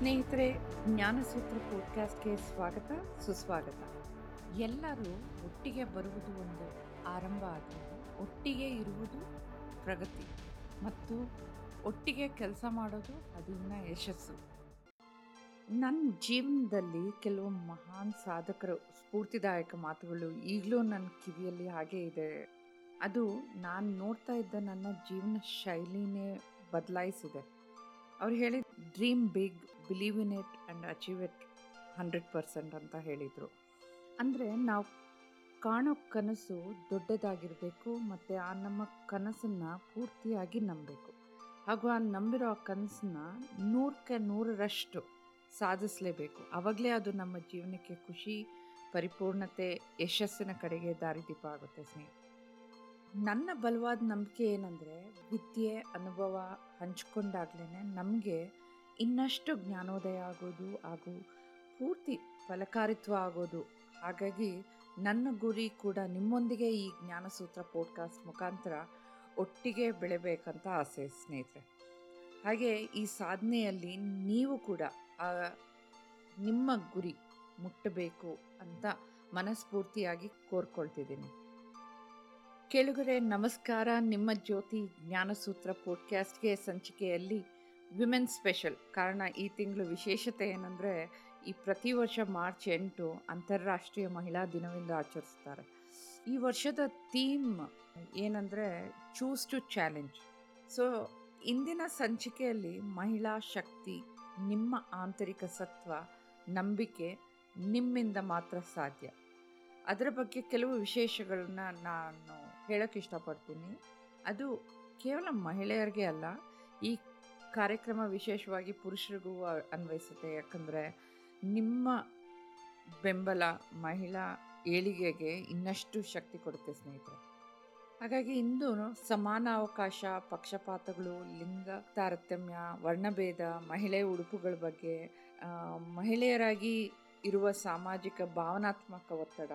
ಸ್ನೇಹಿತರೆ, ಜ್ಞಾನಸೂತ್ರ ಪಾಡ್ಕಾಸ್ಟ್ಗೆ ಸ್ವಾಗತ, ಸುಸ್ವಾಗತ. ಎಲ್ಲರೂ ಒಟ್ಟಿಗೆ ಬರುವುದು ಒಂದು ಆರಂಭ ಆದರೆ ಒಟ್ಟಿಗೆ ಇರುವುದು ಪ್ರಗತಿ ಮತ್ತು ಒಟ್ಟಿಗೆ ಕೆಲಸ ಮಾಡೋದು ಅದನ್ನ ಯಶಸ್ಸು. ನನ್ನ ಜೀವನದಲ್ಲಿ ಕೆಲವು ಮಹಾನ್ ಸಾಧಕರು, ಸ್ಫೂರ್ತಿದಾಯಕ ಮಾತುಗಳು ಈಗಲೂ ನನ್ನ ಕಿವಿಯಲ್ಲಿ ಹಾಗೇ ಇದೆ. ಅದು ನಾನು ನೋಡ್ತಾ ಇದ್ದ ನನ್ನ ಜೀವನ ಶೈಲಿನೇ ಬದಲಾಯಿಸಿದೆ. ಅವ್ರು ಹೇಳಿದ dream big believe in it and achieve it hundred percent ಅಂತ ಹೇಳಿದರು. ಅಂದರೆ ನಾವು ಕಾಣೋ ಕನಸು ದೊಡ್ಡದಾಗಿರಬೇಕು ಮತ್ತು ಆ ನಮ್ಮ ಕನಸನ್ನು ಪೂರ್ತಿಯಾಗಿ ನಂಬಬೇಕು. ಹಾಗೂ ಆ ನಂಬಿರೋ ಆ ಕನಸನ್ನ ನೂರಕ್ಕೆ ನೂರರಷ್ಟು ಸಾಧಿಸಲೇಬೇಕು. ಆವಾಗಲೇ ಅದು ನಮ್ಮ ಜೀವನಕ್ಕೆ ಖುಷಿ, ಪರಿಪೂರ್ಣತೆ, ಯಶಸ್ಸಿನ ಕಡೆಗೆ ದಾರಿದೀಪ ಆಗುತ್ತೆ ಸ್ನೇಹಿತ ನನ್ನ ಬಲವಾದ ನಂಬಿಕೆ ಏನಂದರೆ ವಿದ್ಯೆ, ಅನುಭವ ಹಂಚ್ಕೊಂಡಾಗ್ಲೇ ನಮಗೆ ಇನ್ನಷ್ಟು ಜ್ಞಾನೋದಯ ಆಗೋದು ಹಾಗೂ ಪೂರ್ತಿ ಫಲಕಾರಿತ್ವ ಆಗೋದು. ಹಾಗಾಗಿ ನನ್ನ ಗುರಿ ಕೂಡ ನಿಮ್ಮೊಂದಿಗೆ ಈ ಜ್ಞಾನಸೂತ್ರ ಪಾಡ್ಕಾಸ್ಟ್ ಮುಖಾಂತರ ಒಟ್ಟಿಗೆ ಬೆಳೆಬೇಕಂತ ಆಸೆ ಸ್ನೇಹಿತರೆ. ಹಾಗೆ ಈ ಸಾಧನೆಯಲ್ಲಿ ನೀವು ಕೂಡ ನಿಮ್ಮ ಗುರಿ ಮುಟ್ಟಬೇಕು ಅಂತ ಮನಸ್ಫೂರ್ತಿಯಾಗಿ ಕೋರ್ಕೊಳ್ತಿದ್ದೀನಿ. ಕೆಳಗಡೆ ನಮಸ್ಕಾರ. ನಿಮ್ಮ ಜ್ಯೋತಿ ಜ್ಞಾನಸೂತ್ರ ಪಾಡ್ಕ್ಯಾಸ್ಟ್ಗೆ ಸಂಚಿಕೆಯಲ್ಲಿ ವಿಮೆನ್ ಸ್ಪೆಷಲ್ ಕಾರಣ ಈ ತಿಂಗಳು ವಿಶೇಷತೆ ಏನಂದರೆ, ಈ ಪ್ರತಿ ವರ್ಷ ಮಾರ್ಚ್ ಎಂಟು ಅಂತಾರಾಷ್ಟ್ರೀಯ ಮಹಿಳಾ ದಿನವೆಂದು ಆಚರಿಸ್ತಾರೆ. ಈ ವರ್ಷದ ಥೀಮ್ ಏನಂದರೆ ಚೂಸ್ ಟು ಚಾಲೆಂಜ್ ಸೊ ಇಂದಿನ ಸಂಚಿಕೆಯಲ್ಲಿ ಮಹಿಳಾ ಶಕ್ತಿ, ನಿಮ್ಮ ಆಂತರಿಕ ಸತ್ವ, ನಂಬಿಕೆ ನಿಮ್ಮಿಂದ ಮಾತ್ರ ಸಾಧ್ಯ. ಅದರ ಬಗ್ಗೆ ಕೆಲವು ವಿಶೇಷಗಳನ್ನ ನಾನು ಹೇಳೋಕ್ಕೆ ಇಷ್ಟಪಡ್ತೀನಿ. ಅದು ಕೇವಲ ಮಹಿಳೆಯರಿಗೆ ಅಲ್ಲ, ಈ ಕಾರ್ಯಕ್ರಮ ವಿಶೇಷವಾಗಿ ಪುರುಷರಿಗೂ ಅನ್ವಯಿಸುತ್ತೆ. ಯಾಕಂದರೆ ನಿಮ್ಮ ಬೆಂಬಲ ಮಹಿಳಾ ಏಳಿಗೆಗೆ ಇನ್ನಷ್ಟು ಶಕ್ತಿ ಕೊಡುತ್ತೆ ಸ್ನೇಹಿತರೆ. ಹಾಗಾಗಿ ಇಂದು ಸಮಾನ ಅವಕಾಶ, ಪಕ್ಷಪಾತಗಳು, ಲಿಂಗ ತಾರತಮ್ಯ, ವರ್ಣಭೇದ, ಮಹಿಳೆ ಉಡುಪುಗಳ ಬಗ್ಗೆ ಮಹಿಳೆಯರಾಗಿ ಇರುವ ಸಾಮಾಜಿಕ ಭಾವನಾತ್ಮಕ ಒತ್ತಡ,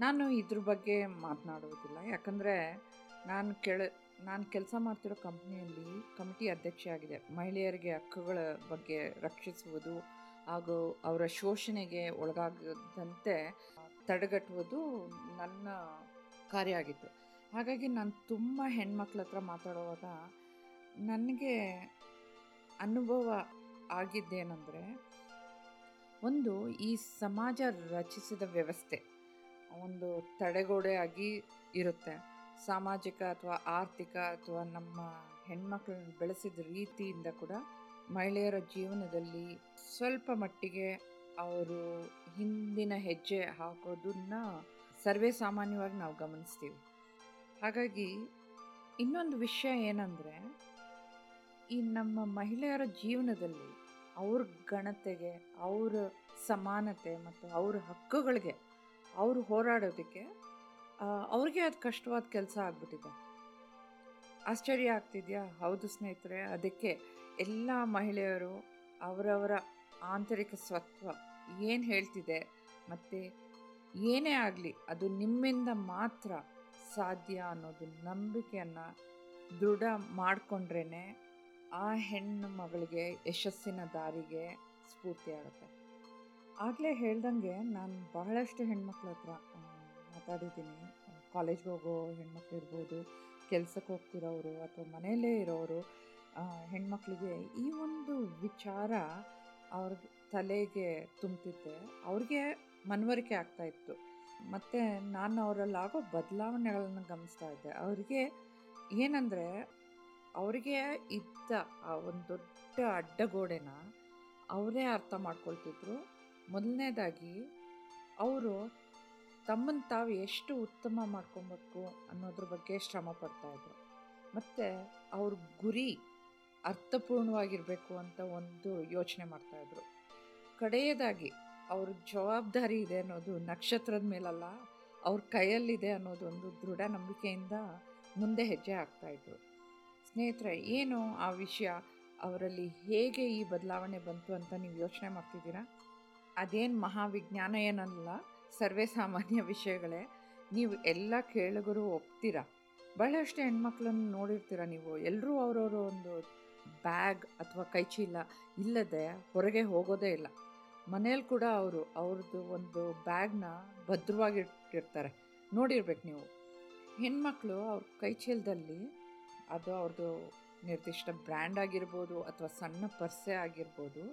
ನಾನು ಇದ್ರ ಬಗ್ಗೆ ಮಾತನಾಡುವುದಿಲ್ಲ. ಯಾಕಂದರೆ ನಾನು ಕೆಳ ನಾನು ಕೆಲಸ ಮಾಡ್ತಿರೋ ಕಂಪ್ನಿಯಲ್ಲಿ ಕಮಿಟಿ ಅಧ್ಯಕ್ಷೆ ಆಗಿದೆ ಮಹಿಳೆಯರಿಗೆ ಹಕ್ಕುಗಳ ಬಗ್ಗೆ ರಕ್ಷಿಸುವುದು ಹಾಗೂ ಅವರ ಶೋಷಣೆಗೆ ಒಳಗಾಗದಂತೆ ತಡೆಗಟ್ಟುವುದು ನನ್ನ ಕಾರ್ಯ ಆಗಿತ್ತು. ಹಾಗಾಗಿ ನಾನು ತುಂಬ ಹೆಣ್ಮಕ್ಳ ಹತ್ರ ಮಾತಾಡುವಾಗ ನನಗೆ ಅನುಭವ ಆಗಿದ್ದೇನೆಂದರೆ, ಒಂದು ಈ ಸಮಾಜ ರಚಿಸಿದ ವ್ಯವಸ್ಥೆ ಒಂದು ತಡೆಗೋಡೆ ಆಗಿ ಇರುತ್ತೆ. ಸಾಮಾಜಿಕ ಅಥವಾ ಆರ್ಥಿಕ ಅಥವಾ ನಮ್ಮ ಹೆಣ್ಮಕ್ಳನ್ನ ಬೆಳೆಸಿದ ರೀತಿಯಿಂದ ಕೂಡ ಮಹಿಳೆಯರ ಜೀವನದಲ್ಲಿ ಸ್ವಲ್ಪ ಮಟ್ಟಿಗೆ ಅವರು ಹಿಂದಿನ ಹೆಜ್ಜೆ ಹಾಕೋದನ್ನ ಸರ್ವೇ ಸಾಮಾನ್ಯವಾಗಿ ನಾವು ಗಮನಿಸ್ತೀವಿ. ಹಾಗಾಗಿ ಇನ್ನೊಂದು ವಿಷಯ ಏನಂದರೆ, ಈ ನಮ್ಮ ಮಹಿಳೆಯರ ಜೀವನದಲ್ಲಿ ಅವ್ರ ಗಣತೆಗೆ ಅವ್ರ ಸಮಾನತೆ ಮತ್ತು ಅವ್ರ ಹಕ್ಕುಗಳಿಗೆ ಅವರು ಹೋರಾಡೋದಕ್ಕೆ ಅವ್ರಿಗೆ ಅದು ಕಷ್ಟವಾದ ಕೆಲಸ ಆಗ್ಬಿಟ್ಟಿದೆ. ಆಶ್ಚರ್ಯ ಆಗ್ತಿದೆಯಾ? ಹೌದು ಸ್ನೇಹಿತರೆ, ಅದಕ್ಕೆ ಎಲ್ಲ ಮಹಿಳೆಯರು ಅವರವರ ಆಂತರಿಕ ಸ್ವತ್ವ ಏನು ಹೇಳ್ತಿದೆ ಮತ್ತು ಏನೇ ಆಗಲಿ ಅದು ನಿಮ್ಮಿಂದ ಮಾತ್ರ ಸಾಧ್ಯ ಅನ್ನೋದು ನಂಬಿಕೆಯನ್ನು ದೃಢ ಮಾಡಿಕೊಂಡ್ರೇ ಆ ಹೆಣ್ಣು ಮಗಳಿಗೆ ಯಶಸ್ಸಿನ ದಾರಿಗೆ ಸ್ಫೂರ್ತಿ ಆಗುತ್ತೆ. ಆಗಲೇ ಹೇಳ್ದಂಗೆ ನಾನು ಬಹಳಷ್ಟು ಹೆಣ್ಮಕ್ಳ ಹತ್ರ ಮಾತಾಡಿದ್ದೀನಿ. ಕಾಲೇಜ್ಗೆ ಹೋಗೋ ಹೆಣ್ಮಕ್ಳು ಇರ್ಬೋದು, ಕೆಲಸಕ್ಕೆ ಹೋಗ್ತಿರೋರು ಅಥವಾ ಮನೆಯಲ್ಲೇ ಇರೋರು ಹೆಣ್ಮಕ್ಳಿಗೆ ಈ ಒಂದು ವಿಚಾರ ಅವ್ರ ತಲೆಗೆ ತುಂಬ್ತಿದ್ದೆ. ಅವ್ರಿಗೆ ಮನವರಿಕೆ ಆಗ್ತಾಯಿತ್ತು ಮತ್ತು ನಾನು ಅವರಲ್ಲಾಗೋ ಬದಲಾವಣೆಗಳನ್ನು ಗಮನಿಸ್ತಾ ಇದ್ದೆ. ಅವರಿಗೆ ಏನಂದರೆ, ಅವರಿಗೆ ಇದ್ದ ಆ ಒಂದು ದೊಡ್ಡ ಅಡ್ಡಗೋಡೆನ ಅವರೇ ಅರ್ಥ ಮಾಡ್ಕೊಳ್ತಿದ್ರು. ಮೊದಲನೇದಾಗಿ, ಅವರು ತಮ್ಮನ್ನು ತಾವು ಎಷ್ಟು ಉತ್ತಮ ಮಾಡ್ಕೊಬೇಕು ಅನ್ನೋದ್ರ ಬಗ್ಗೆ ಶ್ರಮ ಪಡ್ತಾಯಿದ್ರು ಮತ್ತು ಅವ್ರ ಗುರಿ ಅರ್ಥಪೂರ್ಣವಾಗಿರಬೇಕು ಅಂತ ಒಂದು ಯೋಚನೆ ಮಾಡ್ತಾಯಿದ್ರು ಕಡೆಯದಾಗಿ ಅವ್ರ ಜವಾಬ್ದಾರಿ ಇದೆ ಅನ್ನೋದು ನಕ್ಷತ್ರದ ಮೇಲಲ್ಲ, ಅವ್ರ ಕೈಯಲ್ಲಿದೆ ಅನ್ನೋದೊಂದು ದೃಢ ನಂಬಿಕೆಯಿಂದ ಮುಂದೆ ಹೆಜ್ಜೆ ಹಾಕ್ತಾಯಿದ್ರು ಸ್ನೇಹಿತರೆ, ಏನು ಆ ವಿಷಯ ಅವರಲ್ಲಿ ಹೇಗೆ ಈ ಬದಲಾವಣೆ ಬಂತು ಅಂತ ನೀವು ಯೋಚನೆ ಮಾಡ್ತಿದ್ದೀರಾ? ಅದೇನು ಮಹಾವಿಜ್ಞಾನ ಏನಲ್ಲ ಸರ್ವೇ ಸಾಮಾನ್ಯ ವಿಷಯಗಳೇ, ನೀವು ಎಲ್ಲ ಕೇಳುಗರು ಒಪ್ತೀರಾ? ಬಹಳಷ್ಟು ಹೆಣ್ಮಕ್ಳನ್ನು ನೋಡಿರ್ತೀರ ನೀವು? ಎಲ್ಲರೂ ಅವರವ್ರ ಒಂದು ಬ್ಯಾಗ್ ಅಥವಾ ಕೈಚೀಲ ಇಲ್ಲದೆ ಹೊರಗೆ ಹೋಗೋದೇ ಇಲ್ಲ. ಮನೇಲಿ ಕೂಡ ಅವರು ಅವ್ರದ್ದು ಒಂದು ಬ್ಯಾಗ್ನ ಭದ್ರವಾಗಿಟ್ಟಿರ್ತಾರೆ. ನೋಡಿರ್ಬೇಕು ನೀವು. ಹೆಣ್ಮಕ್ಳು ಅವ್ರ ಕೈಚೀಲದಲ್ಲಿ ಅದು ಅವ್ರದ್ದು ನಿರ್ದಿಷ್ಟ ಬ್ರ್ಯಾಂಡ್ ಆಗಿರ್ಬೋದು ಅಥವಾ ಸಣ್ಣ ಪರ್ಸೆ ಆಗಿರ್ಬೋದು,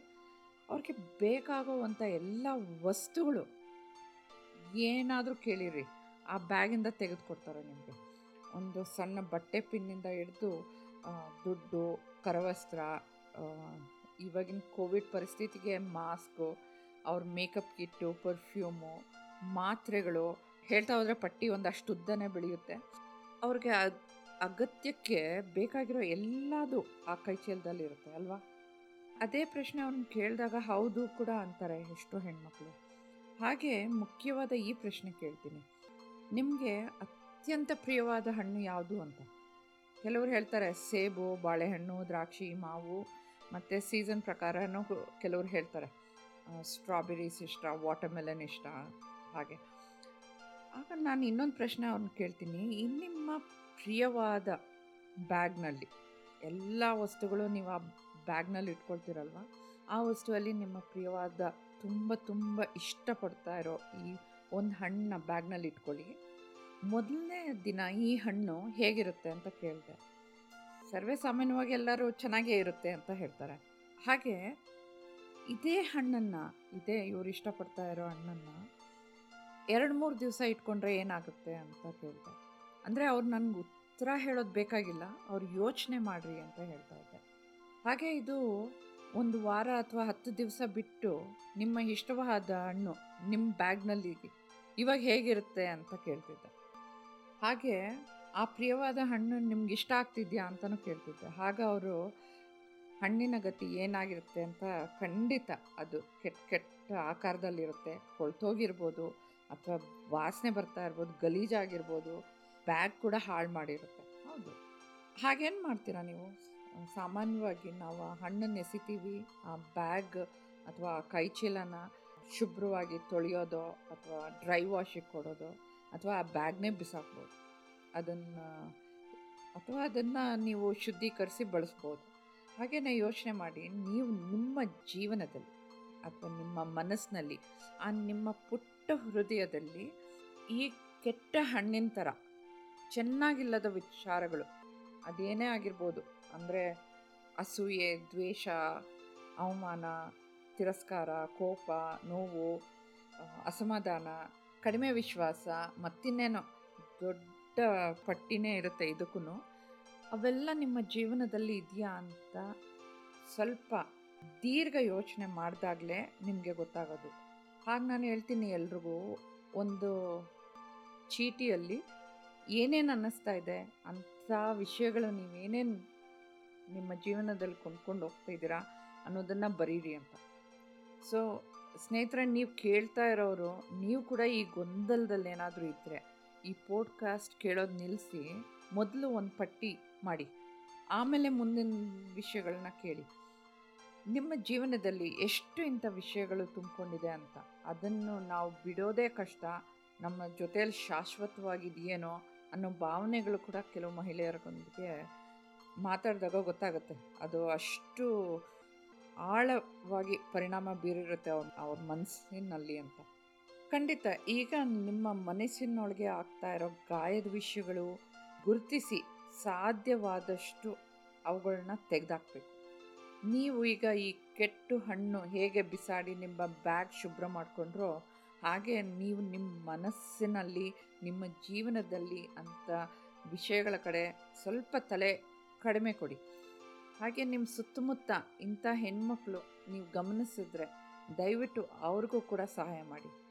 ಅವ್ರಿಗೆ ಬೇಕಾಗುವಂಥ ಎಲ್ಲ ವಸ್ತುಗಳು ಏನಾದರೂ ಕೇಳಿರಿ. ಆ ಬ್ಯಾಗಿಂದ ತೆಗೆದುಕೊಡ್ತಾರೆ ನಿಮಗೆ. ಒಂದು ಸಣ್ಣ ಬಟ್ಟೆ ಪಿನ್ನಿಂದ ಹಿಡಿದು ದುಡ್ಡು, ಕರವಸ್ತ್ರ ಇವಾಗಿನ ಕೋವಿಡ್ ಪರಿಸ್ಥಿತಿಗೆ ಮಾಸ್ಕು, ಅವ್ರ ಮೇಕಪ್ ಕಿಟ್ಟು, ಪರ್ಫ್ಯೂಮು, ಮಾತ್ರೆಗಳು, ಹೇಳ್ತಾ ಹೋದರೆ ಪಟ್ಟಿ ಒಂದಷ್ಟು ಉದ್ದನೇ ಬೆಳೆಯುತ್ತೆ. ಅವ್ರಿಗೆ ಅಗತ್ಯಕ್ಕೆ ಬೇಕಾಗಿರೋ ಎಲ್ಲದು ಆ ಕೈಚೀಲದಲ್ಲಿ ಇರುತ್ತೆ ಅಲ್ವಾ? ಅದೇ ಪ್ರಶ್ನೆ ಅವ್ರನ್ನ ಕೇಳಿದಾಗ ಹೌದು ಕೂಡ ಅಂತಾರೆ ಎಷ್ಟೋ ಹೆಣ್ಮಕ್ಳು. ಹಾಗೆ ಮುಖ್ಯವಾದ ಈ ಪ್ರಶ್ನೆ ಕೇಳ್ತೀನಿ. ನಿಮಗೆ ಅತ್ಯಂತ ಪ್ರಿಯವಾದ ಹಣ್ಣು ಯಾವುದು ಅಂತ? ಕೆಲವರು ಹೇಳ್ತಾರೆ ಸೇಬು, ಬಾಳೆಹಣ್ಣು, ದ್ರಾಕ್ಷಿ, ಮಾವು ಮತ್ತು ಸೀಸನ್ ಪ್ರಕಾರನೂ ಕೆಲವರು ಹೇಳ್ತಾರೆ. ಸ್ಟ್ರಾಬೆರೀಸ್ ಇಷ್ಟ, ವಾಟರ್ಮೆಲನ್ ಇಷ್ಟ, ಹಾಗೆ. ಆಗ ನಾನು ಇನ್ನೊಂದು ಪ್ರಶ್ನೆ ಅವ್ರನ್ನ ಕೇಳ್ತೀನಿ. ನಿಮ್ಮ ಪ್ರಿಯವಾದ ಬ್ಯಾಗ್ನಲ್ಲಿ ಎಲ್ಲ ವಸ್ತುಗಳು ನೀವು ಆ ಬ್ಯಾಗ್ನಲ್ಲಿ ಇಟ್ಕೊಳ್ತೀರಲ್ವ? ಆ ವಸ್ತುವಲ್ಲಿ ನಿಮ್ಮ ಪ್ರಿಯವಾದ ತುಂಬ ತುಂಬ ಇಷ್ಟಪಡ್ತಾ ಇರೋ ಈ ಒಂದು ಹಣ್ಣನ್ನ ಬ್ಯಾಗ್ನಲ್ಲಿ ಇಟ್ಕೊಳ್ಳಿ. ಮೊದಲನೇ ದಿನ ಈ ಹಣ್ಣು ಹೇಗಿರುತ್ತೆ ಅಂತ ಕೇಳಿದೆ. ಸರ್ವೇ ಸಾಮಾನ್ಯವಾಗಿ ಎಲ್ಲರೂ ಚೆನ್ನಾಗೇ ಇರುತ್ತೆ ಅಂತ ಹೇಳ್ತಾರೆ. ಹಾಗೆ ಇದೇ ಹಣ್ಣನ್ನು, ಇದೇ ಇವ್ರು ಇಷ್ಟಪಡ್ತಾ ಇರೋ ಹಣ್ಣನ್ನು ಎರಡು, ಮೂರು ದಿವಸ ಇಟ್ಕೊಂಡ್ರೆ ಏನಾಗುತ್ತೆ ಅಂತ ಕೇಳಿದೆ. ಅಂದರೆ ಅವ್ರು ನನಗೆ ಉತ್ತರ ಹೇಳೋದು ಬೇಕಾಗಿಲ್ಲ, ಅವ್ರು ಯೋಚನೆ ಮಾಡಿರಿ ಅಂತ ಹೇಳ್ತಾ ಇದ್ದೆ. ಹಾಗೆ ಇದು ಒಂದು ವಾರ ಅಥವಾ ಹತ್ತು ದಿವಸ ಬಿಟ್ಟು ನಿಮ್ಮ ಇಷ್ಟವಾದ ಹಣ್ಣು ನಿಮ್ಮ ಬ್ಯಾಗ್ನಲ್ಲಿ ಇವಾಗ ಹೇಗಿರುತ್ತೆ ಅಂತ ಕೇಳ್ತಿದ್ದೆ. ಹಾಗೆ ಆ ಪ್ರಿಯವಾದ ಹಣ್ಣು ನಿಮ್ಗೆ ಇಷ್ಟ ಆಗ್ತಿದ್ಯಾ ಅಂತಲೂ ಕೇಳ್ತಿದ್ದೆ. ಹಾಗ ಅವರು ಹಣ್ಣಿನ ಗತಿ ಏನಾಗಿರುತ್ತೆ ಅಂತ ಖಂಡಿತ ಅದು ಕೆಟ್ಟ ಕೆಟ್ಟ ಆಕಾರದಲ್ಲಿರುತ್ತೆ. ಕೊಳ್ತೋಗಿರ್ಬೋದು ಅಥವಾ ವಾಸನೆ ಬರ್ತಾ ಇರ್ಬೋದು, ಗಲೀಜಾಗಿರ್ಬೋದು, ಬ್ಯಾಗ್ ಕೂಡ ಹಾಳು ಮಾಡಿರುತ್ತೆ. ಹೌದು. ಹಾಗೇನು ಮಾಡ್ತೀರಾ ನೀವು? ಸಾಮಾನ್ಯವಾಗಿ ನಾವು ಹಣ್ಣನ್ನು ಎಸಿತೀವಿ, ಆ ಬ್ಯಾಗ್ ಅಥವಾ ಆ ಕೈಚೀಲನ ಶುಭ್ರವಾಗಿ ತೊಳೆಯೋದು ಅಥವಾ ಡ್ರೈ ವಾಶಿಗೆ ಕೊಡೋದು ಅಥವಾ ಆ ಬ್ಯಾಗ್ನೇ ಬಿಸಾಕ್ಬೋದು. ಅದನ್ನು, ಅಥವಾ ಅದನ್ನು ನೀವು ಶುದ್ಧೀಕರಿಸಿ ಬಳಸ್ಬೋದು. ಹಾಗೆಯೇ ಯೋಚನೆ ಮಾಡಿ, ನೀವು ನಿಮ್ಮ ಜೀವನದಲ್ಲಿ ಅಥವಾ ನಿಮ್ಮ ಮನಸ್ಸಿನಲ್ಲಿ, ಆ ನಿಮ್ಮ ಪುಟ್ಟ ಹೃದಯದಲ್ಲಿ ಈ ಕೆಟ್ಟ ಹಣ್ಣಿನ ಥರ, ಚೆನ್ನಾಗಿಲ್ಲದ ವಿಚಾರಗಳು, ಅದೇನೇ ಆಗಿರ್ಬೋದು ಅಂದರೆ ಅಸೂಯೆ, ದ್ವೇಷ, ಅವಮಾನ, ತಿರಸ್ಕಾರ, ಕೋಪ, ನೋವು ಅಸಮಾಧಾನ, ಕಡಿಮೆ ವಿಶ್ವಾಸ, ಮತ್ತಿನ್ನೇನೋ ದೊಡ್ಡ ಪಟ್ಟಿನೇ ಇರುತ್ತೆ ಇದಕ್ಕೂ ಅವೆಲ್ಲ ನಿಮ್ಮ ಜೀವನದಲ್ಲಿ ಇದೆಯಾ ಅಂತ ಸ್ವಲ್ಪ ದೀರ್ಘ ಯೋಚನೆ ಮಾಡಿದಾಗಲೇ ನಿಮಗೆ ಗೊತ್ತಾಗೋದು. ಹಾಗೆ ನಾನು ಹೇಳ್ತೀನಿ ಎಲ್ರಿಗೂ, ಒಂದು ಚೀಟಿಯಲ್ಲಿ ಏನೇನು ಅನ್ನಿಸ್ತಾ ಇದೆ ಅಂಥ ವಿಷಯಗಳು ನೀವೇನೇನು ನಿಮ್ಮ ಜೀವನದಲ್ಲಿ ಕೊಂಡ್ಕೊಂಡು ಹೋಗ್ತಾ ಇದ್ದೀರಾ ಅನ್ನೋದನ್ನು ಬರೀರಿ ಅಂತ. ಸೊ ಸ್ನೇಹಿತರೆ, ನೀವು ಕೇಳ್ತಾ ಇರೋರು, ನೀವು ಕೂಡ ಈ ಗೊಂದಲದಲ್ಲಿ ಏನಾದರೂ ಇದ್ದರೆ ಈ ಪೋಡ್ಕಾಸ್ಟ್ ಕೇಳೋದು ನಿಲ್ಲಿಸಿ ಮೊದಲು ಒಂದು ಪಟ್ಟಿ ಮಾಡಿ. ಆಮೇಲೆ ಮುಂದಿನ ವಿಷಯಗಳನ್ನ ಕೇಳಿ. ನಿಮ್ಮ ಜೀವನದಲ್ಲಿ ಎಷ್ಟು ಇಂಥ ವಿಷಯಗಳು ತುಂಬಿಕೊಂಡಿದೆ ಅಂತ, ಅದನ್ನು ನಾವು ಬಿಡೋದೇ ಕಷ್ಟ, ನಮ್ಮ ಜೊತೆಯಲ್ಲಿ ಶಾಶ್ವತವಾಗಿದೆಯೇನೋ ಅನ್ನೋ ಭಾವನೆಗಳು ಕೂಡ ಕೆಲವು ಮಹಿಳೆಯರೊಂದಿಗೆ ಮಾತಾಡಿದಾಗ ಗೊತ್ತಾಗುತ್ತೆ. ಅದು ಅಷ್ಟು ಆಳವಾಗಿ ಪರಿಣಾಮ ಬೀರಿರುತ್ತೆ ಅವ್ರ ಅವ್ರ ಮನಸ್ಸಿನಲ್ಲಿ ಅಂತ. ಖಂಡಿತ, ಈಗ ನಿಮ್ಮ ಮನಸ್ಸಿನೊಳಗೆ ಆಗ್ತಾ ಇರೋ ಗಾಯದ ವಿಷಯಗಳು ಗುರುತಿಸಿ ಸಾಧ್ಯವಾದಷ್ಟು ಅವುಗಳನ್ನ ತೆಗೆದಾಕ್ಬೇಕು. ನೀವು ಈಗ ಈ ಕೆಟ್ಟು ಹಣ್ಣು ಹೇಗೆ ಬಿಸಾಡಿ ನಿಮ್ಮ ಬ್ಯಾಗ್ ಶುಭ್ರ ಮಾಡಿಕೊಂಡ್ರೋ ಹಾಗೆ ನೀವು ನಿಮ್ಮ ಮನಸ್ಸಿನಲ್ಲಿ, ನಿಮ್ಮ ಜೀವನದಲ್ಲಿ ಅಂಥ ವಿಷಯಗಳ ಕಡೆ ಸ್ವಲ್ಪ ತಲೆ ಕಡಿಮೆ ಕೊಡಿ. ಹಾಗೆ ನಿಮ್ಮ ಸುತ್ತಮುತ್ತ ಇಂಥ ಹೆಣ್ಮಕ್ಳು ನೀವು ಗಮನಿಸಿದ್ರೆ ದಯವಿಟ್ಟು ಅವ್ರಿಗೂ ಕೂಡ ಸಹಾಯ ಮಾಡಿ.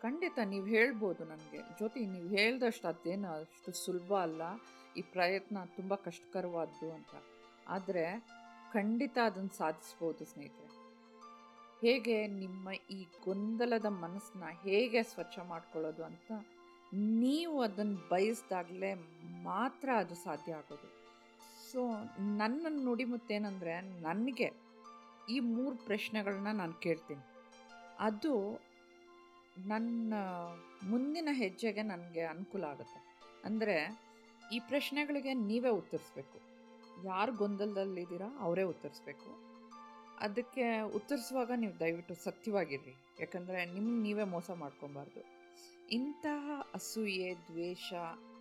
ಖಂಡಿತ ನೀವು ಹೇಳ್ಬೋದು ನನಗೆ. ಜೊತೆ ನೀವು ಹೇಳ್ದಷ್ಟು ಅದೇನು ಅಷ್ಟು ಸುಲಭ ಅಲ್ಲ. ಈ ಪ್ರಯತ್ನ ತುಂಬ ಕಷ್ಟಕರವಾದ್ದು ಅಂತ. ಆದರೆ ಖಂಡಿತ ಅದನ್ನು ಸಾಧಿಸ್ಬೋದು ಸ್ನೇಹಿತರೆ. ಹೇಗೆ ನಿಮ್ಮ ಈ ಗೊಂದಲದ ಮನಸ್ಸನ್ನ ಹೇಗೆ ಸ್ವಚ್ಛ ಮಾಡ್ಕೊಳ್ಳೋದು ಅಂತ ನೀವು ಅದನ್ನು ಬಯಸ್ದಾಗಲೇ ಮಾತ್ರ ಅದು ಸಾಧ್ಯ ಆಗೋದು. ಸೊ ನನ್ನ ನುಡಿಮುತ್ತೇನೆಂದರೆ ನನಗೆ ಈ ಮೂರು ಪ್ರಶ್ನೆಗಳನ್ನ ನಾನು ಕೇಳ್ತೀನಿ. ಅದು ನನ್ನ ಮುಂದಿನ ಹೆಜ್ಜೆಗೆ ನನಗೆ ಅನುಕೂಲ ಆಗುತ್ತೆ. ಅಂದರೆ ಈ ಪ್ರಶ್ನೆಗಳಿಗೆ ನೀವೇ ಉತ್ತರಿಸ್ಬೇಕು. ಯಾರು ಗೊಂದಲದಲ್ಲಿದ್ದೀರಾ ಅವರೇ ಉತ್ತರಿಸ್ಬೇಕು. ಅದಕ್ಕೆ ಉತ್ತರಿಸುವಾಗ ನೀವು ದಯವಿಟ್ಟು ಸತ್ಯವಾಗಿರ್ರಿ. ಯಾಕಂದರೆ ನಿಮ್ಮ ನೀವೇ ಮೋಸ ಮಾಡ್ಕೊಬಾರ್ದು. ಇಂತಹ ಅಸೂಯೆ, ದ್ವೇಷ,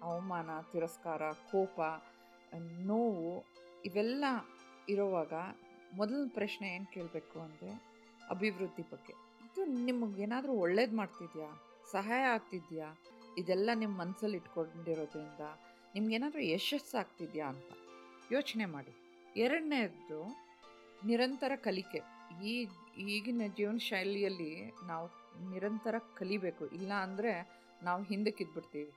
ಅವಮಾನ, ತಿರಸ್ಕಾರ, ಕೋಪ ನೋವು ಇವೆಲ್ಲ ಇರೋವಾಗ ಮೊದಲ ಪ್ರಶ್ನೆ ಏನು ಕೇಳಬೇಕು ಅಂದರೆ ಅಭಿವೃದ್ಧಿ ಬಗ್ಗೆ. ಇದು ನಿಮಗೆ ಏನಾದರೂ ಒಳ್ಳೇದು ಮಾಡ್ತಿದ್ಯಾ? ಸಹಾಯ ಆಗ್ತಿದೆಯಾ? ಇದೆಲ್ಲ ನಿಮ್ಮ ಮನಸ್ಸಲ್ಲಿ ಇಟ್ಕೊಂಡಿರೋದ್ರಿಂದ ನಿಮ್ಗೇನಾದರೂ ಯಶಸ್ಸು ಆಗ್ತಿದ್ಯಾ ಅಂತ ಯೋಚನೆ ಮಾಡಿ. ಎರಡನೇದ್ದು ನಿರಂತರ ಕಲಿಕೆ. ಈ ಈಗಿನ ಜೀವನ ಶೈಲಿಯಲ್ಲಿ ನಾವು ನಿರಂತರ ಕಲಿಬೇಕು. ಇಲ್ಲ ಅಂದರೆ ನಾವು ಹಿಂದಕ್ಕಿದ್ಬಿಡ್ತೀವಿ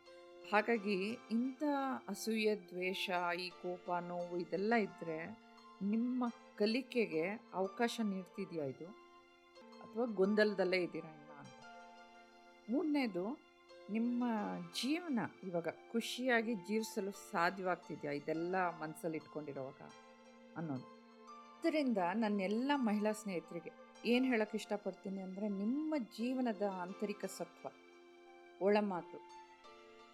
ಹಾಗಾಗಿ ಇಂಥ ಅಸೂಯೆ, ದ್ವೇಷ, ಈ ಕೋಪ, ನೋವು ಇದೆಲ್ಲ ಇದ್ದರೆ ನಿಮ್ಮ ಕಲಿಕೆಗೆ ಅವಕಾಶ ನೀಡ್ತಿದೆಯಾ ಇದು? ಅಥವಾ ಗೊಂದಲದಲ್ಲೇ ಇದ್ದೀರಾ ಅಂತ? ಮೂರನೇದು, ನಿಮ್ಮ ಜೀವನ ಇವಾಗ ಖುಷಿಯಾಗಿ ಜೀವಿಸಲು ಸಾಧ್ಯವಾಗ್ತಿದೆಯಾ ಇದೆಲ್ಲ ಮನಸ್ಸಲ್ಲಿ ಇಟ್ಕೊಂಡಿರೋವಾಗ ಅನ್ನೋದು? ಇದರಿಂದ ನನ್ನೆಲ್ಲ ಮಹಿಳಾ ಸ್ನೇಹಿತರಿಗೆ ಏನು ಹೇಳೋಕ್ಕೆ ಇಷ್ಟಪಡ್ತೀನಿ ಅಂದರೆ ನಿಮ್ಮ ಜೀವನದ ಆಂತರಿಕ ಸತ್ವ ಒಳಮಾತು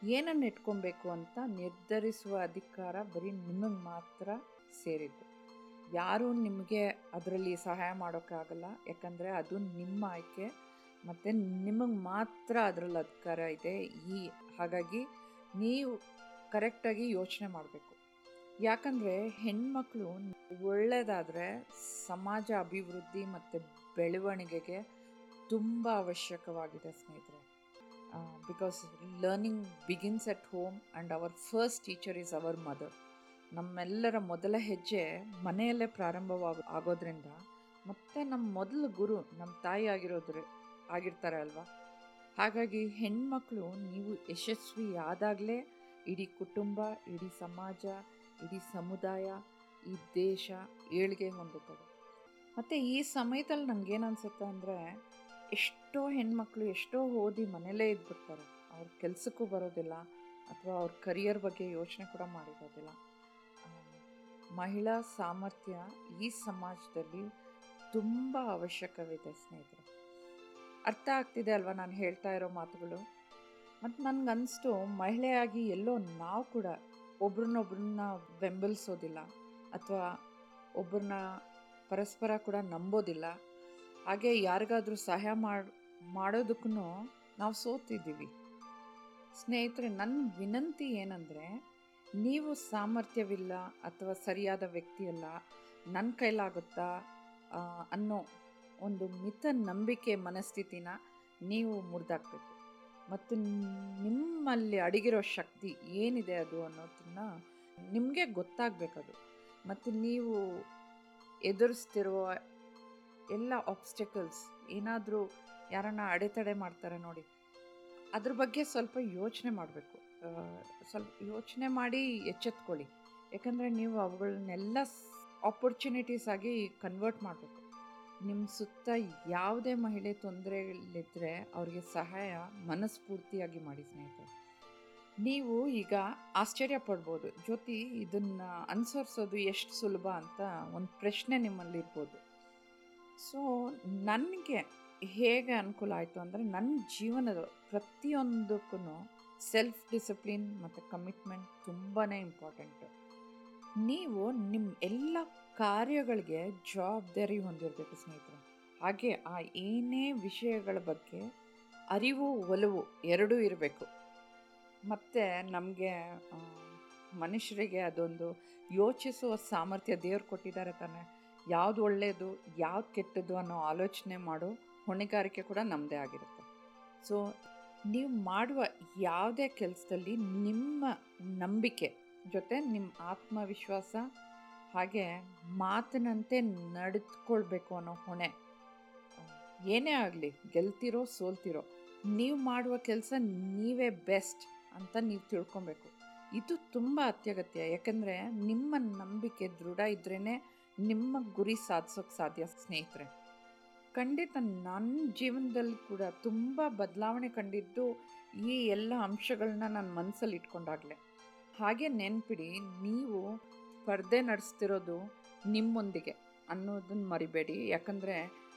ಏನನ್ನು ಇಟ್ಕೊಬೇಕು ಅಂತ ನಿರ್ಧರಿಸುವ ಅಧಿಕಾರ ಬರೀ ನಿಮಗೆ ಮಾತ್ರ ಸೇರಿದ್ದು. ಯಾರೂ ನಿಮಗೆ ಅದರಲ್ಲಿ ಸಹಾಯ ಮಾಡೋಕ್ಕಾಗಲ್ಲ, ಯಾಕಂದರೆ ಅದು ನಿಮ್ಮ ಆಯ್ಕೆ, ಮತ್ತು ನಿಮಗೆ ಮಾತ್ರ ಅದರಲ್ಲಿ ಅಧಿಕಾರ ಇದೆ. ಈ, ಹಾಗಾಗಿ ನೀವು ಕರೆಕ್ಟಾಗಿ ಯೋಚನೆ ಮಾಡಬೇಕು. ಯಾಕಂದರೆ ಹೆಣ್ಮಕ್ಳು ಒಳ್ಳೆಯದಾದರೆ ಸಮಾಜ ಅಭಿವೃದ್ಧಿ ಮತ್ತು ಬೆಳವಣಿಗೆಗೆ ತುಂಬ ಅವಶ್ಯಕವಾಗಿದೆ ಸ್ನೇಹಿತರೆ. Because learning begins at home and our first teacher is our mother ನಮ್ಮೆಲ್ಲರ ಮೊದಲ ಹೆಜ್ಜೆ ಮನೆಯಲ್ಲೇ ಪ್ರಾರಂಭವಾಗ ಆಗೋದ್ರಿಂದ ಮತ್ತು ನಮ್ಮ ಮೊದಲ ಗುರು ನಮ್ಮ ತಾಯಿ ಆಗಿರೋದ್ರೆ ಆಗಿರ್ತಾರೆ ಅಲ್ವಾ? ಹಾಗಾಗಿ ಹೆಣ್ಮಕ್ಳು ನೀವು ಯಶಸ್ವಿ ಆದಾಗಲೇ ಇಡೀ ಕುಟುಂಬ, ಇಡೀ ಸಮಾಜ, ಇಡೀ ಸಮುದಾಯ, ಈ ದೇಶ ಏಳಿಗೆ ಹೊಂದುತ್ತದೆ ಮತ್ತು ಈ ಸಮಯದಲ್ಲಿ ನನಗೇನು ಅನಿಸುತ್ತೆ ಅಂದರೆ ಎಷ್ಟೋ ಹೆಣ್ಮಕ್ಳು ಎಷ್ಟೋ ಓದಿ ಮನೇಲೇ ಇದ್ಬಿಡ್ತಾರೆ. ಅವ್ರ ಕೆಲಸಕ್ಕೂ ಬರೋದಿಲ್ಲ ಅಥವಾ ಅವ್ರ ಕರಿಯರ್ ಬಗ್ಗೆ ಯೋಚನೆ ಕೂಡ ಮಾಡಿರೋದಿಲ್ಲ. ಮಹಿಳಾ ಸಾಮರ್ಥ್ಯ ಈ ಸಮಾಜದಲ್ಲಿ ತುಂಬ ಅವಶ್ಯಕವಿದೆ ಸ್ನೇಹಿತರೆ. ಅರ್ಥ ಆಗ್ತಿದೆ ಅಲ್ವಾ ನಾನು ಹೇಳ್ತಾ ಇರೋ ಮಾತುಗಳು? ಮತ್ತು ನನಗನ್ನಿಸ್ತು ಮಹಿಳೆಯಾಗಿ ಎಲ್ಲೋ ನಾವು ಕೂಡ ಒಬ್ರನ್ನೊಬ್ರನ್ನ ಬೆಂಬಲಿಸೋದಿಲ್ಲ ಅಥವಾ ಒಬ್ಬರನ್ನ ಪರಸ್ಪರ ಕೂಡ ನಂಬೋದಿಲ್ಲ. ಹಾಗೆ ಯಾರಿಗಾದರೂ ಸಹಾಯ ಮಾಡಿ ಮಾಡೋದಕ್ಕೂ ನಾವು ಸೋತಿದ್ದೀವಿ. ಸ್ನೇಹಿತರೆ, ನನ್ನ ವಿನಂತಿ ಏನಂದರೆ, ನೀವು ಸಾಮರ್ಥ್ಯವಿಲ್ಲ ಅಥವಾ ಸರಿಯಾದ ವ್ಯಕ್ತಿಯಲ್ಲ ನನ್ನ ಕೈಲಾಗುತ್ತಾ ಅನ್ನೋ ಒಂದು ಮಿತ ನಂಬಿಕೆ ಮನಸ್ಥಿತಿನ ನೀವು ಮುರಿದಾಕ್ಬೇಕು. ಮತ್ತು ನಿಮ್ಮಲ್ಲಿ ಅಡಗಿರೋ ಶಕ್ತಿ ಏನಿದೆ ಅದು ಅನ್ನೋದನ್ನ ನಿಮಗೆ ಗೊತ್ತಾಗಬೇಕದು. ಮತ್ತು ನೀವು ಎದುರಿಸ್ತಿರುವ ಎಲ್ಲ ಆಬ್ಸ್ಟೆಕಲ್ಸ್ ಏನಾದರೂ ಯಾರನ್ನ ಅಡೆತಡೆ ಮಾಡ್ತಾರೆ ನೋಡಿ, ಅದ್ರ ಬಗ್ಗೆ ಸ್ವಲ್ಪ ಯೋಚನೆ ಮಾಡಬೇಕು. ಸ್ವಲ್ಪ ಯೋಚನೆ ಮಾಡಿ ಎಚ್ಚೆತ್ಕೊಳ್ಳಿ. ಯಾಕಂದರೆ ನೀವು ಅವುಗಳನ್ನೆಲ್ಲ ಆಪರ್ಚುನಿಟೀಸ್ ಆಗಿ ಕನ್ವರ್ಟ್ ಮಾಡಬೇಕು. ನಿಮ್ಮ ಸುತ್ತ ಯಾವುದೇ ಮಹಿಳೆ ತೊಂದರೆಗಳಿದ್ದರೆ ಅವ್ರಿಗೆ ಸಹಾಯ ಮನಸ್ಫೂರ್ತಿಯಾಗಿ ಮಾಡಿ ಸ್ನೇಹಿತರೆ. ನೀವು ಈಗ ಆಶ್ಚರ್ಯ ಪಡ್ಬೋದು. ಜ್ಯೋತಿ, ಇದನ್ನು ಅನುಸರಿಸೋದು ಎಷ್ಟು ಸುಲಭ ಅಂತ ಒಂದು ಪ್ರಶ್ನೆ ನಿಮ್ಮಲ್ಲಿರ್ಬೋದು. ಸೊ, ನನಗೆ ಹೇಗೆ ಅನುಕೂಲ ಆಯಿತು ಅಂದರೆ ನನ್ನ ಜೀವನದ ಪ್ರತಿಯೊಂದಕ್ಕೂ ಸೆಲ್ಫ್ ಡಿಸಿಪ್ಲಿನ್ ಮತ್ತು ಕಮಿಟ್ಮೆಂಟ್ ತುಂಬಾ ಇಂಪಾರ್ಟೆಂಟು ನೀವು ನಿಮ್ಮ ಎಲ್ಲ ಕಾರ್ಯಗಳಿಗೆ ಜವಾಬ್ದಾರಿ ಹೊಂದಿರಬೇಕು ಸ್ನೇಹಿತರೆ. ಹಾಗೆ ಆ ಏನೇ ವಿಷಯಗಳ ಬಗ್ಗೆ ಅರಿವು, ಒಲವು ಎರಡೂ ಇರಬೇಕು. ಮತ್ತು ನಮಗೆ ಮನುಷ್ಯರಿಗೆ ಅದೊಂದು ಯೋಚಿಸುವ ಸಾಮರ್ಥ್ಯ ದೇವ್ರು ಕೊಟ್ಟಿದ್ದಾರೆ ತಾನೆ. ಯಾವುದು ಒಳ್ಳೆಯದು ಯಾವ್ದು ಕೆಟ್ಟದ್ದು ಅನ್ನೋ ಆಲೋಚನೆ ಮಾಡೋ ಹೊಣೆಗಾರಿಕೆ ಕೂಡ ನಮ್ಮದೇ ಆಗಿರುತ್ತೆ. ಸೊ ನೀವು ಮಾಡುವ ಯಾವುದೇ ಕೆಲಸದಲ್ಲಿ ನಿಮ್ಮ ನಂಬಿಕೆ ಜೊತೆ ನಿಮ್ಮ ಆತ್ಮವಿಶ್ವಾಸ ಹಾಗೆ ಮಾತಿನಂತೆ ನಡೆದುಕೊಳ್ಬೇಕು ಅನ್ನೋ ಹೊಣೆ, ಏನೇ ಆಗಲಿ, ಗೆಲ್ತಿರೋ, ಸೋಲ್ತಿರೋ, ನೀವು ಮಾಡುವ ಕೆಲಸ ನೀವೇ ಬೆಸ್ಟ್ ಅಂತ ನೀವು ತಿಳ್ಕೊಬೇಕು. ಇದು ತುಂಬ ಅತ್ಯಗತ್ಯ, ಯಾಕಂದರೆ ನಿಮ್ಮ ನಂಬಿಕೆ ದೃಢ ಇದ್ರೇ ನಿಮ್ಮ ಗುರಿ ಸಾಧಿಸೋಕೆ ಸಾಧ್ಯ, ಸ್ನೇಹಿತರೆ. ಖಂಡಿತ ನನ್ನ ಜೀವನದಲ್ಲಿ ಕೂಡ ತುಂಬ ಬದಲಾವಣೆ ಕಂಡಿದ್ದು ಈ ಎಲ್ಲ ಅಂಶಗಳನ್ನ ನನ್ನ ಮನಸ್ಸಲ್ಲಿ ಇಟ್ಕೊಂಡಾಗಲೇ. ಹಾಗೆ ನೆನ್ಪಿಡಿ, ನೀವು ಸ್ಪರ್ಧೆ ನಡೆಸ್ತಿರೋದು ನಿಮ್ಮೊಂದಿಗೆ ಅನ್ನೋದನ್ನು ಮರಿಬೇಡಿ. ಯಾಕಂದರೆ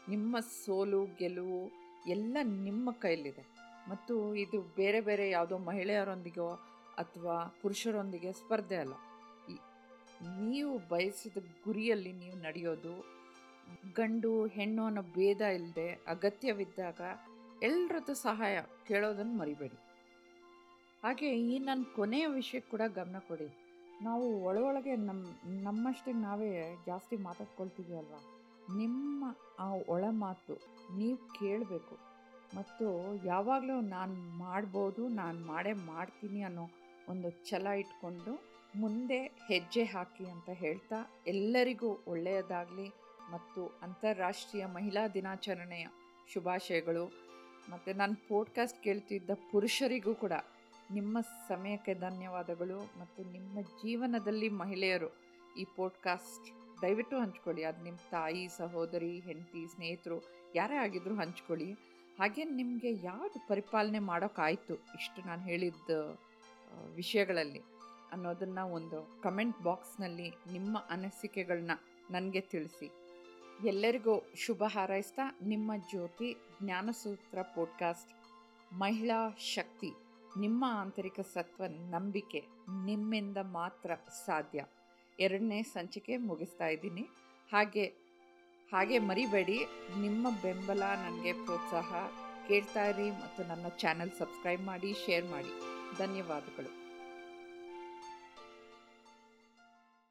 ನಿಮ್ಮ ಸೋಲು, ಗೆಲುವು ಎಲ್ಲ ನಿಮ್ಮ ಕೈಲಿದೆ ಮತ್ತು ಇದು ಬೇರೆ ಬೇರೆ ಯಾವುದೋ ಮಹಿಳೆಯರೊಂದಿಗೋ ಅಥವಾ ಪುರುಷರೊಂದಿಗೆ ಸ್ಪರ್ಧೆ ಅಲ್ಲ. ನೀವು ಬಯಸಿದ ಗುರಿಯಲ್ಲಿ ನೀವು ನಡೆಯೋದು, ಗಂಡು, ಹೆಣ್ಣು ಅನ್ನೋ ಭೇದ ಇಲ್ಲದೆ ಅಗತ್ಯವಿದ್ದಾಗ ಎಲ್ಲರದ್ದು ಸಹಾಯ ಕೇಳೋದನ್ನು ಮರಿಬೇಡಿ. ಹಾಗೆ ಈ ನನ್ನ ಕೊನೆಯ ವಿಷಯಕ್ಕೆ ಕೂಡ ಗಮನ ಕೊಡಿ. ನಾವು ಒಳಗೊಳಗೆ ನಮ್ಮ ನಮ್ಮಷ್ಟೇ ನಾವೇ ಜಾಸ್ತಿ ಮಾತಾಡ್ಕೊಳ್ತೀವಿ ಅಲ್ವಾ? ನಿಮ್ಮ ಆ ಒಳ ಮಾತು ನೀವು ಕೇಳಬೇಕು. ಮತ್ತು ಯಾವಾಗಲೂ ನಾನು ಮಾಡ್ಬೋದು, ನಾನು ಮಾಡೇ ಮಾಡ್ತೀನಿ ಅನ್ನೋ ಒಂದು ಛಲ ಇಟ್ಕೊಂಡು ಮುಂದೆ ಹೆಜ್ಜೆ ಹಾಕಿ ಅಂತ ಹೇಳ್ತಾ ಎಲ್ಲರಿಗೂ ಒಳ್ಳೆಯದಾಗಲಿ ಮತ್ತು ಅಂತಾರಾಷ್ಟ್ರೀಯ ಮಹಿಳಾ ದಿನಾಚರಣೆಯ ಶುಭಾಶಯಗಳು. ಮತ್ತು ನನ್ನ ಪೋಡ್ಕಾಸ್ಟ್ ಕೇಳ್ತಿದ್ದ ಪುರುಷರಿಗೂ ಕೂಡ ನಿಮ್ಮ ಸಮಯಕ್ಕೆ ಧನ್ಯವಾದಗಳು ಮತ್ತು ನಿಮ್ಮ ಜೀವನದಲ್ಲಿ ಮಹಿಳೆಯರು ಈ ಪೋಡ್ಕಾಸ್ಟ್ ದಯವಿಟ್ಟು ಹಂಚ್ಕೊಳ್ಳಿ. ಅದು ನಿಮ್ಮ ತಾಯಿ, ಸಹೋದರಿ, ಹೆಂಡತಿ, ಸ್ನೇಹಿತರು ಯಾರೇ ಆಗಿದ್ದರೂ ಹಂಚ್ಕೊಳ್ಳಿ. ಹಾಗೆ ನಿಮಗೆ ಯಾವುದು ಪರಿಪಾಲನೆ ಮಾಡೋಕ್ಕಾಯಿತು ಇಷ್ಟು ನಾನು ಹೇಳಿದ್ದ ವಿಷಯಗಳಲ್ಲಿ. ಅನ್ನೋದನ್ನು ಒಂದು ಕಮೆಂಟ್ ಬಾಕ್ಸ್ನಲ್ಲಿ ನಿಮ್ಮ ಅನಿಸಿಕೆಗಳನ್ನ ನನಗೆ ತಿಳಿಸಿ. ಎಲ್ಲರಿಗೂ ಶುಭ ಹಾರೈಸ್ತಾ ನಿಮ್ಮ ಜ್ಯೋತಿ ಜ್ಞಾನಸೂತ್ರ ಪೋಡ್ಕಾಸ್ಟ್ ಮಹಿಳಾ ಶಕ್ತಿ, ನಿಮ್ಮ ಆಂತರಿಕ ಸತ್ವ ನಂಬಿಕೆ ನಿಮ್ಮಿಂದ ಮಾತ್ರ ಸಾಧ್ಯ. ಎರಡನೇ ಸಂಚಿಕೆ ಮುಗಿಸ್ತಾ ಇದ್ದೀನಿ. ಹಾಗೆ ಹಾಗೆ ಮರಿಬೇಡಿ. ನಿಮ್ಮ ಬೆಂಬಲ ನನಗೆ ಪ್ರೋತ್ಸಾಹ. ಕೇಳ್ತಾ ಇರಿ ಮತ್ತು ನನ್ನ ಚಾನೆಲ್ ಸಬ್ಸ್ಕ್ರೈಬ್ ಮಾಡಿ ಶೇರ್ ಮಾಡಿ. ಧನ್ಯವಾದಗಳು.